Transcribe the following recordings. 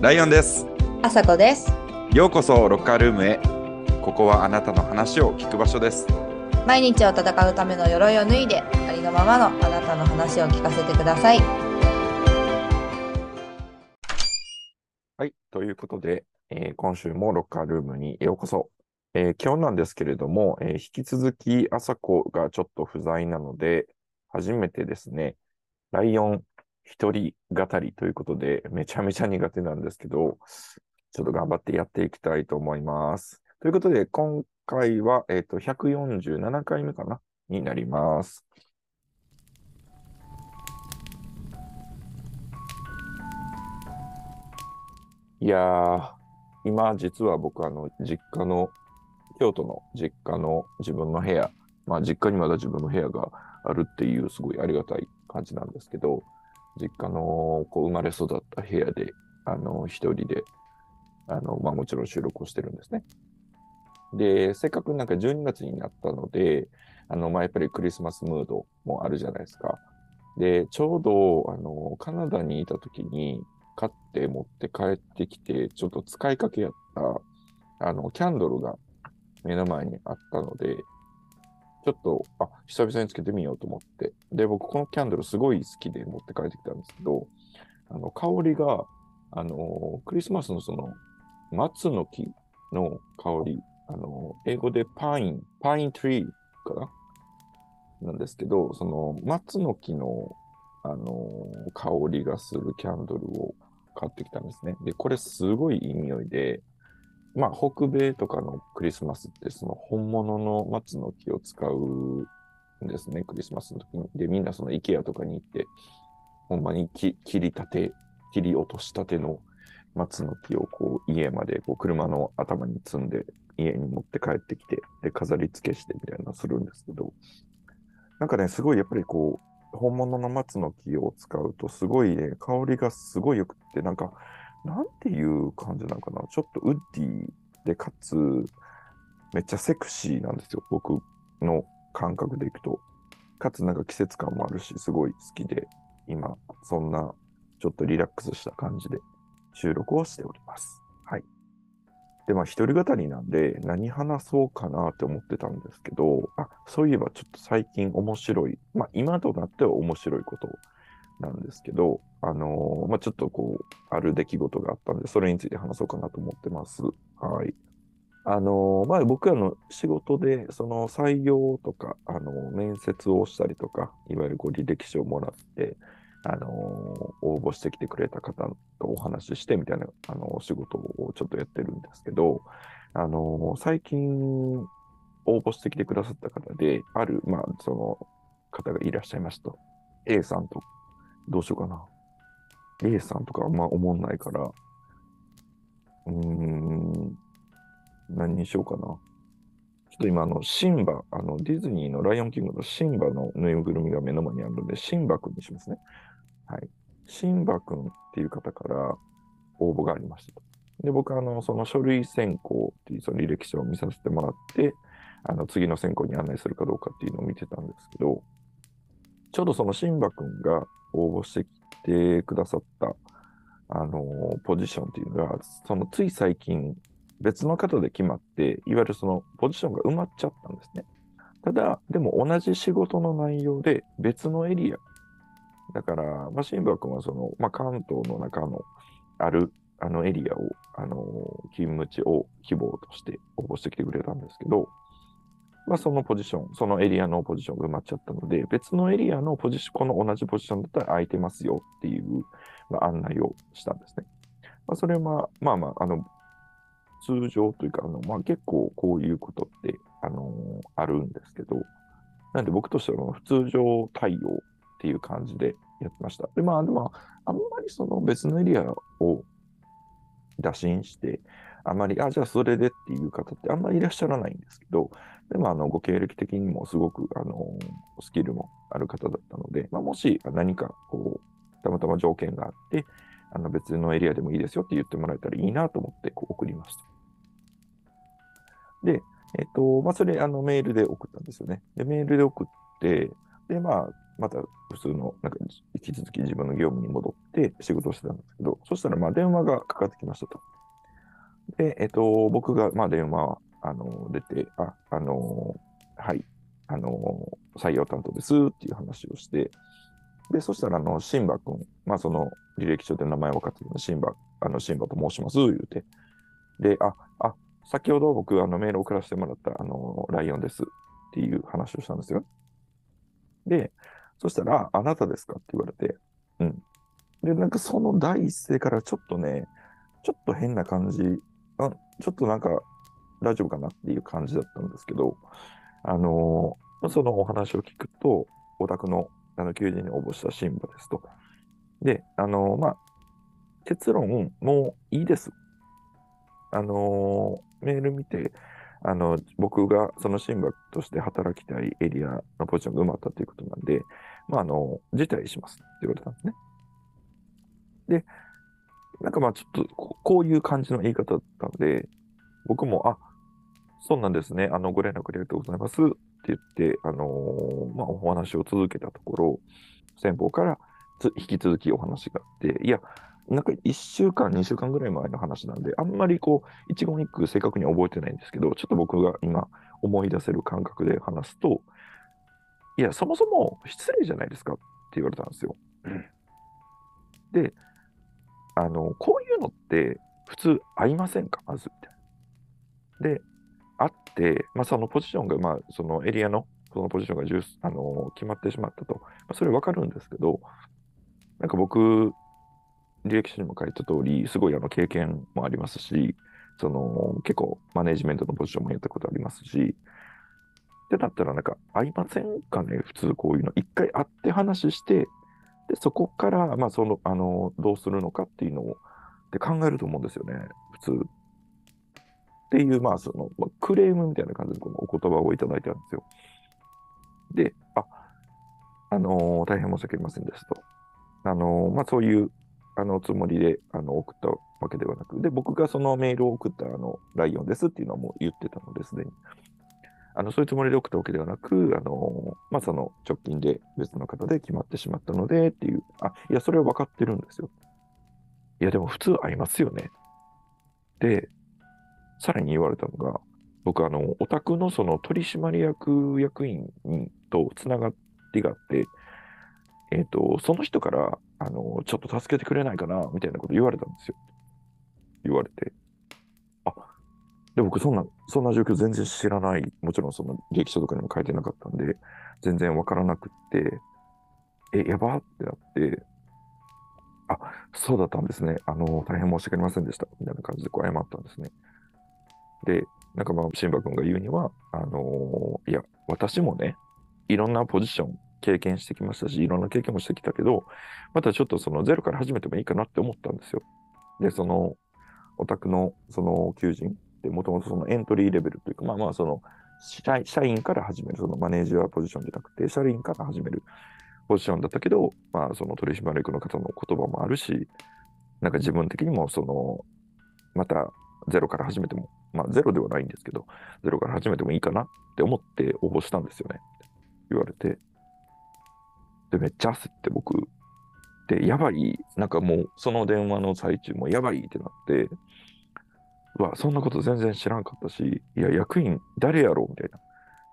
ライオンです。あさこです。ようこそロッカールームへ。ここはあなたの話を聞く場所です。毎日を戦うための鎧を脱いで、ありのままのあなたの話を聞かせてください。はい。ということで、えー今週もロッカールームにようこそ。えー今日なんですけれども、えー引き続き朝子がちょっと不在なので、初めてですね、ライオン一人語りということで、めちゃめちゃ苦手なんですけど、ちょっと頑張ってやっていきたいと思います。ということで、今回は、えっ、と、147回目かな？になります。いやー、今実は僕あの、実家の、京都の実家の自分の部屋、まあ実家にまだ自分の部屋があるっていうすごいありがたい感じなんですけど、実家のこう生まれ育った部屋で、あの、一人で、あの、まあもちろん収録をしてるんですね。で、せっかくなんか12月になったので、あの、まあやっぱりクリスマスムードもあるじゃないですか。で、ちょうど、あの、カナダにいた時に、買って持って帰ってきて、ちょっと使いかけやった、あの、キャンドルが目の前にあったので、ちょっと、あ、久々につけてみようと思って。で、僕、このキャンドルすごい好きで持って帰ってきたんですけど、あの、香りが、あの、クリスマスのその、松の木の香り、あの、英語でパイン、パイントリーかな？なんですけど、その、松の木の、あの、香りがするキャンドルを買ってきたんですね。で、これすごいいい匂いで、まあ、北米とかのクリスマスって、その本物の松の木を使うんですね、クリスマスの時に。で、みんなその IKEA とかに行って、ほんまに切りたて、切り落としたての松の木をこう家までこう車の頭に積んで家に持って帰ってきて、で、飾り付けしてみたいなのするんですけど、なんかね、すごいやっぱりこう、本物の松の木を使うと、すごいね、香りがすごい良くって、なんか、なんていう感じなのかな？ちょっとウッディで、かつ、めっちゃセクシーなんですよ。僕の感覚でいくと。かつなんか季節感もあるし、すごい好きで、今、そんな、ちょっとリラックスした感じで収録をしております。はい。で、まあ、一人語りなんで、何話そうかなって思ってたんですけど、あ、そういえばちょっと最近面白い、まあ、今となっては面白いことをなんですけど、あのーまあ、ちょっとこう、ある出来事があったんで、それについて話そうかなと思ってます。はい。あのーまあ、僕らの仕事で、その採用とか、あのー面接をしたりとか、いわゆるこう履歴書をもらって、あの応募してきてくれた方とお話ししてみたいな、あの仕事をちょっとやってるんですけど、あの最近応募してきてくださった方で、ある、まあ、その方がいらっしゃいますと。A さんと、どうしようかな。A さんとかあんま思んないから、うーん、何にしようかな。ちょっと今、あの、シンバ、あの、ディズニーのライオンキングのシンバのぬいぐるみが目の前にあるので、シンバくんにしますね。はい。シンバくんっていう方から応募がありましたと。で、僕、あの、その書類選考っていうその履歴書を見させてもらって、あの、次の選考に案内するかどうかっていうのを見てたんですけど、ちょうどそのシンバくんが応募してきてくださった、あの、ポジションっていうのが、そのつい最近、別の方で決まって、いわゆるそのポジションが埋まっちゃったんですね。ただ、でも同じ仕事の内容で別のエリア。だから、まあ、シンバ君はその、まあ、関東の中のあるあのエリアを、あの、勤務地を希望として応募してきてくれたんですけど、まあ、そのポジション、そのエリアのポジションが埋まっちゃったので、別のエリアのポジション、この同じポジションだったら空いてますよっていう、まあ、案内をしたんですね。まあ、それは、まあまあ、あの、通常というか、あの、まあ、結構こういうことって、あのあるんですけど、なんで僕としては普通常対応っていう感じでやってました。で、まあ、でも、あんまりその別のエリアを打診して、あまり、あ、じゃあそれでっていう方ってあんまりいらっしゃらないんですけど、でも、あの、ご経歴的にもすごく、あの、スキルもある方だったので、まあ、もし何か、こう、たまたま条件があって、あの、別のエリアでもいいですよって言ってもらえたらいいなと思って、こう、送りました。で、えっと、まあ、それ、あの、メールで送ったんですよね。で、メールで送って、で、まあ、また普通の、なんか引き続き自分の業務に戻って仕事をしてたんですけど、そしたらまあ電話がかかってきましたと。で、えっと、僕がまあ電話、あの、出て、あ、あの、はい、あの、採用担当ですっていう話をして、で、そしたら、あの、シンバ君、まあ、その、履歴書で名前分かってるのシンバ、あの、シンバと申します、言うて。で、あ、あ、先ほど僕、あの、メール送らせてもらった、あの、ライオンですっていう話をしたんですよ。で、そしたら、あなたですかって言われて、うん。で、なんかその第一声からちょっとね、ちょっと変な感じ、あちょっとなんか大丈夫かなっていう感じだったんですけど、あのーそのお話を聞くと、お宅のあの求人に応募したシンバですと。で、あのーまあ、結論、もういいです。あのーメール見て、あの、僕がそのシンバとして働きたいエリアのポジションが埋まったということなんで、まあ、あの、辞退しますって言われたんですね。で、なんかまあちょっとこういう感じの言い方だったので、僕も、あ、そうなんですね、あの、ご連絡ありがとうございます。って言って、あのーまあお話を続けたところ、先方からつ引き続きお話があって、いや、なんか1週間、2週間ぐらい前の話なんで、あんまりこう、一言一句正確には覚えてないんですけど、ちょっと僕が今思い出せる感覚で話すと、いや、そもそも失礼じゃないですか？って言われたんですよ。で、あの、こういうのって普通合いませんか？まず。みたいな。で、あって、まあ、そのポジションが、まあ、そのエリアの、そのポジションが重視あの決まってしまったと、まあ、それわかるんですけど、なんか僕、履歴書にも書いた通り、すごいあの経験もありますし、その結構マネジメントのポジションもやったことありますし、ってなったらなんか合いませんかね、普通こういうの。一回会って話して、で、そこから、まあ、その、あの、どうするのかっていうのを、って考えると思うんですよね、普通。っていう、まあ、その、クレームみたいな感じでこのお言葉をいただいたんですよ。で、あ、あのー大変申し訳ありませんですと。あのーまあ、そういう、あの、つもりで、あの、送ったわけではなく、で、僕がそのメールを送った、あの、ライオンですっていうのはもう言ってたのですでに。あの、そういうつもりで送ったわけではなく、あの、まあ、その直近で別の方で決まってしまったのでっていう、あ、いや、それは分かってるんですよ。いや、でも普通ありますよね。で、さらに言われたのが、僕、あの、お宅のその取締役役員とつながりがあって、えっ、と、その人から、あの、ちょっと助けてくれないかな、みたいなこと言われたんですよ。言われて。あ、で、僕、そんな、そんな状況全然知らない。もちろん、その、履歴書とかにも書いてなかったんで、全然わからなくって、え、やばってなって、あ、そうだったんですね。あの、大変申し訳ありませんでした。みたいな感じでこう謝ったんですね。で、なんかまあ、シンバ君が言うには、あのいや、私もね、いろんなポジション経験してきましたし、いろんな経験もしてきたけど、またちょっとそのゼロから始めてもいいかなって思ったんですよ。で、その、お宅のその求人って、もともとそのエントリーレベルというか、まあまあ、その社、社員から始める、そのマネージャーポジションじゃなくて、社員から始めるポジションだったけど、まあ、その取締役の方の言葉もあるし、なんか自分的にも、その、またゼロから始めても、まあ、ゼロではないんですけど、ゼロから始めてもいいかなって思って応募したんですよね。言われて。で、めっちゃ焦って僕、で、やばい、なんかもう、その電話の最中もやばいってなって、うわ、そんなこと全然知らんかったし、いや、役員誰やろうみたいな。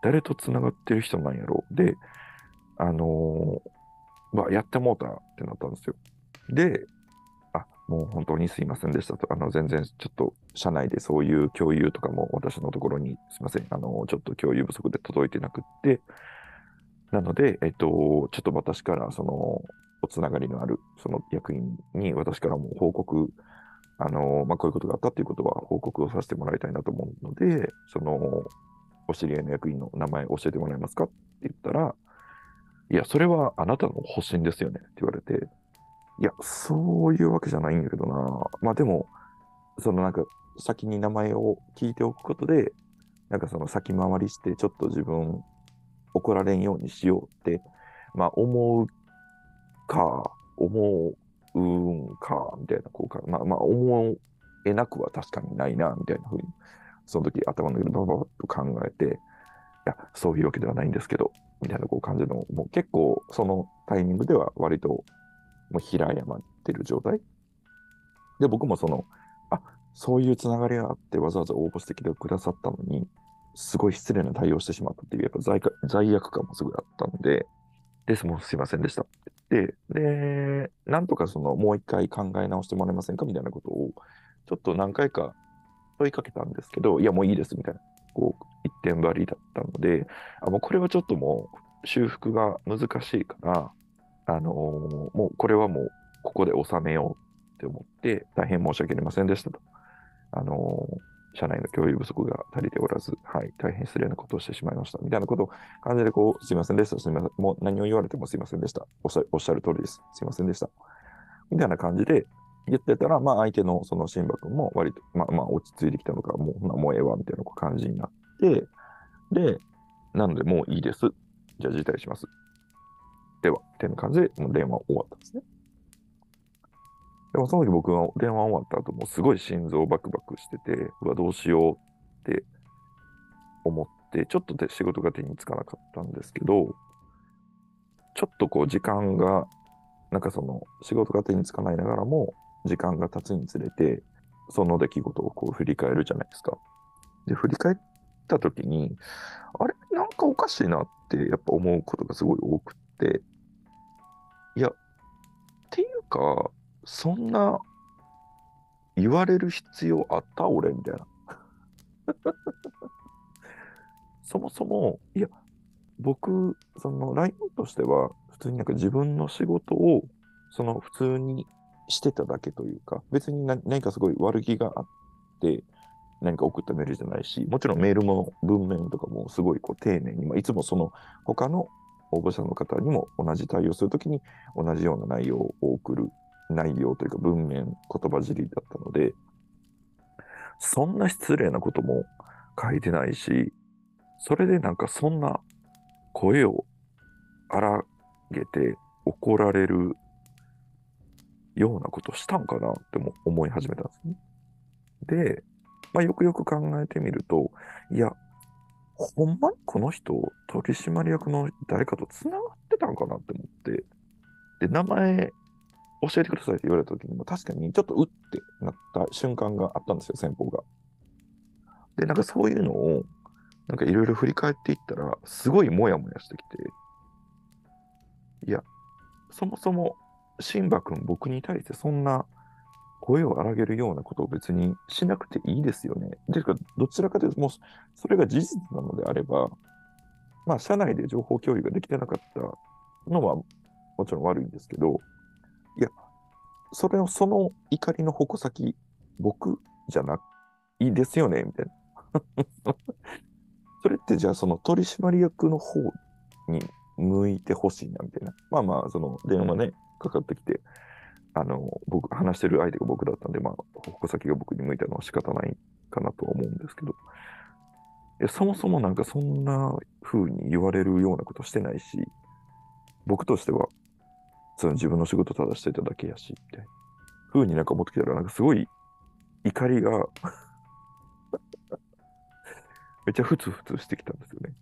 誰と繋がってる人なんやろうで、あのー、うわ、やってもうたってなったんですよ。で、もう本当にすいませんでしたと。あの、全然ちょっと、社内でそういう共有とかも私のところに、すいません、あの、ちょっと共有不足で届いてなくって、なので、えっと、ちょっと私から、その、おつながりのある、その役員に私からも報告、あの、まあ、こういうことがあったということは報告をさせてもらいたいなと思うので、その、お知り合いの役員の名前教えてもらえますかって言ったら、いや、それはあなたの方針ですよねって言われて、いや、そういうわけじゃないんだけどな。まあでも、そのなんか、先に名前を聞いておくことで、なんかその先回りして、ちょっと自分、怒られんようにしようって、まあ思うか、思うんか、みたいな、こうか、まあまあ思えなくは確かにないな、みたいなふうに、その時頭の中でバババッと考えて、いや、そういうわけではないんですけど、みたいなこう感じの、もう結構そのタイミングでは割ともう平山ってる状態？で、僕もその、あそういうつながりがあってわざわざ応募してきてくださったのに、すごい失礼な対応してしまったっていう、やっぱ罪か罪悪感もすごいあったんで、です、もうすいませんでしたって言って、で、なんとかその、もう一回考え直してもらえませんかみたいなことを、ちょっと何回か問いかけたんですけど、いや、もういいですみたいな、こう、一点張りだったので、あもうこれはちょっともう修復が難しいから、あのーもうこれはもうここで収めようって思って、大変申し訳ありませんでしたと。あのー社内の共有不足が足りておらず、はい、大変失礼なことをしてしまいました。みたいなことを感じで、こう、すいませんでした。すいません。もう何を言われてもすいませんでした。おっしゃっしゃる通りです。すいませんでした。みたいな感じで言ってたら、まあ相手のそのシンバ君も割と、まあまあ落ち着いてきたのか、もう、ほなもうええわ、みたいな感じになって、で、なのでもういいです。じゃあ辞退します。では、っていう感じで、もう電話終わったんですね。でもその時僕は電話終わった後、もうすごい心臓バクバクしてて、うわ、どうしようって思って、ちょっとで仕事が手につかなかったんですけど、ちょっとこう時間が、なんかその仕事が手につかないながらも、時間が経つにつれて、その出来事をこう振り返るじゃないですか。で、振り返った時に、あれ？なんかおかしいなってやっぱ思うことがすごい多くって、いや、っていうか、そんな言われる必要あった？俺みたいな。そもそも、いや、僕、その、ラインとしては、普通になんか自分の仕事を、その、普通にしてただけというか、別に何何かすごい悪気があって、何か送ったメールじゃないし、もちろんメールも文面とかもすごいこう丁寧に、まあ、いつもその他の応募者の方にも同じ対応するときに同じような内容を送る内容というか文面、言葉尻だったので、そんな失礼なことも書いてないし、それでなんかそんな声を荒げて怒られるようなことしたんかなっても思い始めたんですね。で、まあ、よくよく考えてみると、いや、ほんまにこの人、取締役の誰かと繋がってたんかなって思って、で、名前教えてくださいって言われた時にも確かにちょっとうってなった瞬間があったんですよ、先方が。で、なんかそういうのを、なんかいろいろ振り返っていったら、すごいモヤモヤしてきて、いや、そもそも、シンバ君、僕に対してそんな声を荒げるようなことを別にしなくていいですよね。ていうか、どちらかというと、もうそれが事実なのであれば、まあ、社内で情報共有ができてなかったのはもちろん悪いんですけど、いや、それを、その怒りの矛先、僕じゃないですよね、みたいな。それってじゃあその取締役の方に向いてほしいなみたいな。まあまあ、その電話ね、かかってきて、あの、僕、話してる相手が僕だったんで、まあ、矛先が僕に向いたのは仕方ないかなとは思うんですけど、そもそもなんかそんな風に言われるようなことしてないし、僕としては、その自分の仕事ただしてただけやし、みたいな風になんか思ってきたら、なんかすごい怒りが めっちゃふつふつしてきたんですよね。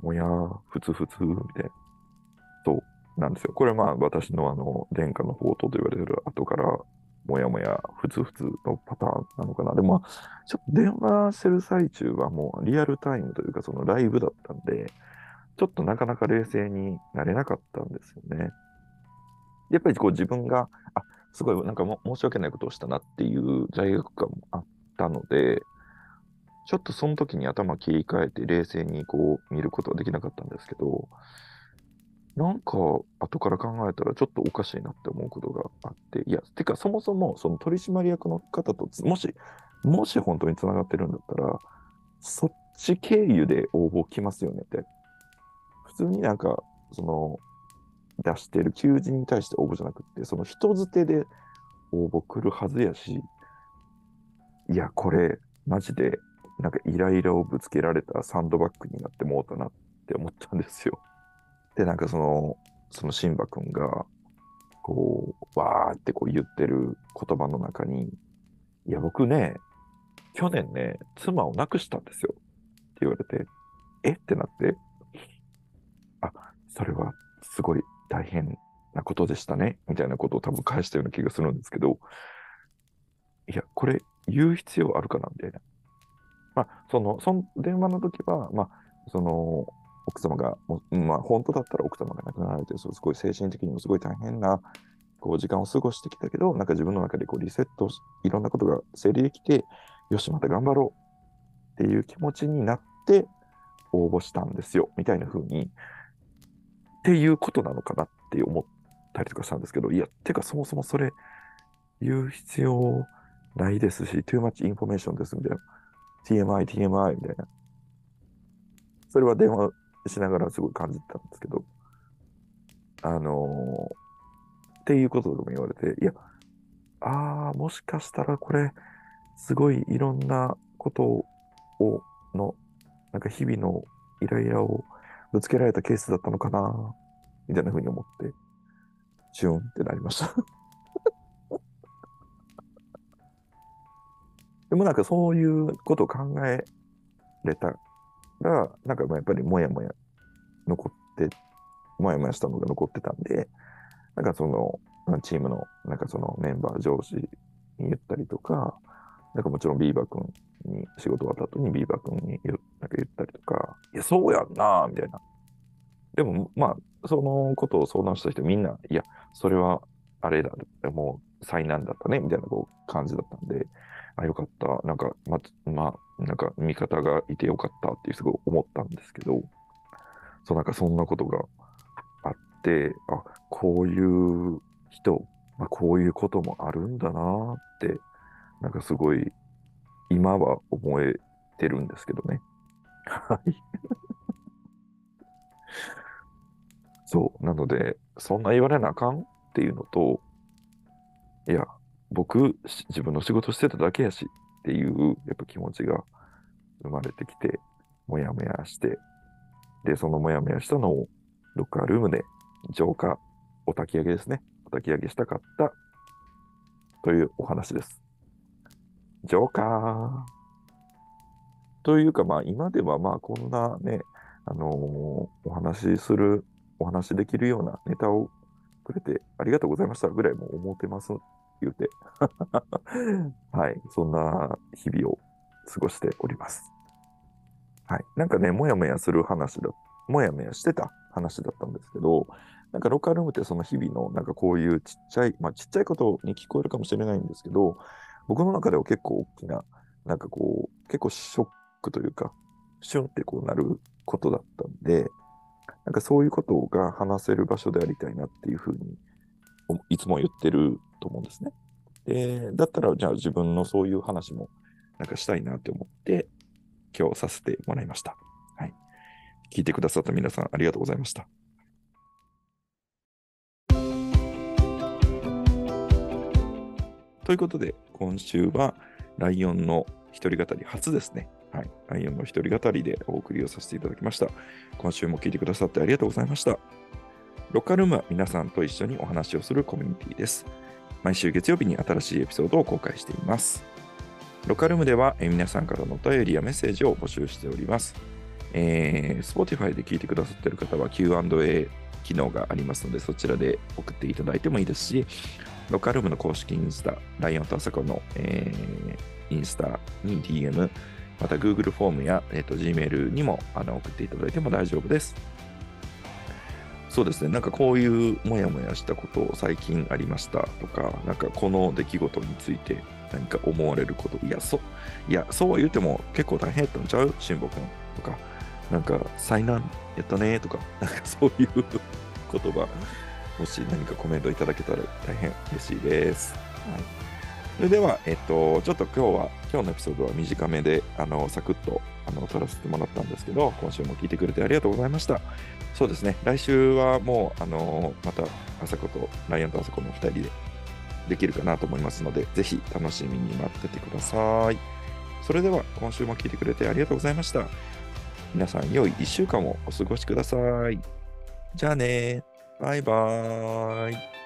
もやー、ふつふつ、みたいな。そう、なんですよ。これはまあ私のあの、殿下の宝刀と言われてる後から、もやもや、ふつふつのパターンなのかな。でも、ちょっと電話してる最中はもうリアルタイムというか、そのライブだったんで、ちょっとなかなか冷静になれなかったんですよね。やっぱりこう自分が、あ、すごいなんかも申し訳ないことをしたなっていう罪悪感もあったので、ちょっとその時に頭切り替えて冷静にこう見ることはできなかったんですけど、なんか後から考えたらちょっとおかしいなって思うことがあって、いや、てかそもそもその取締役の方と、もし、もし本当に繋がってるんだったら、そっち経由で応募来ますよねって。普通になんか、その、出してる求人に対して応募じゃなくて、その人づてで応募来るはずやし、いや、これ、マジで、なんかイライラをぶつけられたサンドバッグになってもうたなって思ったんですよ。で、なんかその、そのシンバ君が、こう、わーってこう言ってる言葉の中に、いや、僕ね、去年ね、妻を亡くしたんですよ。って言われて、え？ってなって、あ、それはすごい大変なことでしたね、みたいなことを多分返したような気がするんですけど、いや、これ言う必要あるかな、みたいな。まあ、その、その電話の時は、まあ、その、奥様が、もまあ、本当だったら奥様が亡くなられて、すごい精神的にもすごい大変な、こう、時間を過ごしてきたけど、なんか自分の中でこう、リセットし、いろんなことが整理できて、よし、また頑張ろうっていう気持ちになって応募したんですよ、みたいな風に、っていうことなのかなって思ったりとかしたんですけど、いや、てかそもそもそれ言う必要ないですし、too much information ですみたいな。TMI、TMI みたいな。それは電話しながらすごい感じてたんですけど、あのーっていうこととも言われて、いや、ああ、もしかしたらこれ、すごいいろんなことを、の、なんか日々のイライラをぶつけられたケースだったのかな、みたいな風に思って、シューンってなりました。でもなんかそういうことを考えれたら、なんかやっぱりもやもや残って、もやもやしたのが残ってたんで、なんかその、チームの、なんかそのメンバー上司に言ったりとか、なんかもちろんビーバー君に仕事終わった後にビーバー君に言なんか言ったりとか、いや、そうやんなみたいな。でも、まあ、そのことを相談した人みんな、いや、それはあれだ、もう災難だったね、みたいな感じだったんで、あ、よかった。なんか、ま、まあ、なんか味方がいてよかったってすごい思ったんですけど、そう、なんかそんなことがあって、あ、こういう人、まあ、こういうこともあるんだなって、なんかすごい、今は思えてるんですけどね。はい。そう。なので、そんな言われなあかんっていうのと、いや、僕、自分の仕事してただけやしっていう、やっぱ気持ちが生まれてきて、もやもやして、で、そのもやもやしたのを、ロッカールームで浄化、お焚き上げですね。お焚き上げしたかったというお話です。浄化というか、まあ、今ではまあ、こんなね、あのーお話しする、お話しできるようなネタをくれてありがとうございましたぐらいも思ってます、言うて。はい、そんな日々を過ごしております。はい、なんかね、もやもやする話だ、もやもやしてた話だったんですけど、なんかロッカールームってその日々のなんかこういうちっちゃい、まあちっちゃいことに聞こえるかもしれないんですけど、僕の中では結構大きな、なんかこう、結構ショックというか、シュンってこうなることだったんで、なんかそういうことが話せる場所でありたいなっていうふうに、いつも言ってるうんですね。で、だったらじゃあ自分のそういう話もなんかしたいなって思って、今日させてもらいました。はい。聞いてくださった皆さんありがとうございました。ということで、今週はライオンの一人語り初ですね。はい。ライオンの一人語りでお送りをさせていただきました。今週も聞いてくださってありがとうございました。ロッカルームは皆さんと一緒にお話をするコミュニティです。毎週月曜日に新しいエピソードを公開しています。ロッカールームでは皆さんからのお便りやメッセージを募集しております。えー、Spotify で聞いてくださっている方は Q&A 機能がありますので、そちらで送っていただいてもいいですし、ロッカールームの公式インスタ、ライオンと朝子の、えーインスタに DM、また Google フォームや、えー、と Gmail にもあの送っていただいても大丈夫です。そうですね、なんかこういうもやもやしたことを最近ありましたとか、なんかこの出来事について何か思われること、いや、そいやそうは言っても結構大変やったんちゃう？辛坊君とか、なんか災難やったねとか、なんかそういう言葉、もし何かコメントいただけたら大変嬉しいです。はい。それでは、えっと、ちょっと今日は、今日のエピソードは短めで、あの、サクッと、あの、撮らせてもらったんですけど、今週も聞いてくれてありがとうございました。そうですね、来週はもう、あの、また、朝子と、ライオンと朝子の2人でできるかなと思いますので、ぜひ楽しみに待っててください。それでは、今週も聞いてくれてありがとうございました。皆さん、良い1週間をお過ごしください。じゃあねバイバーイ。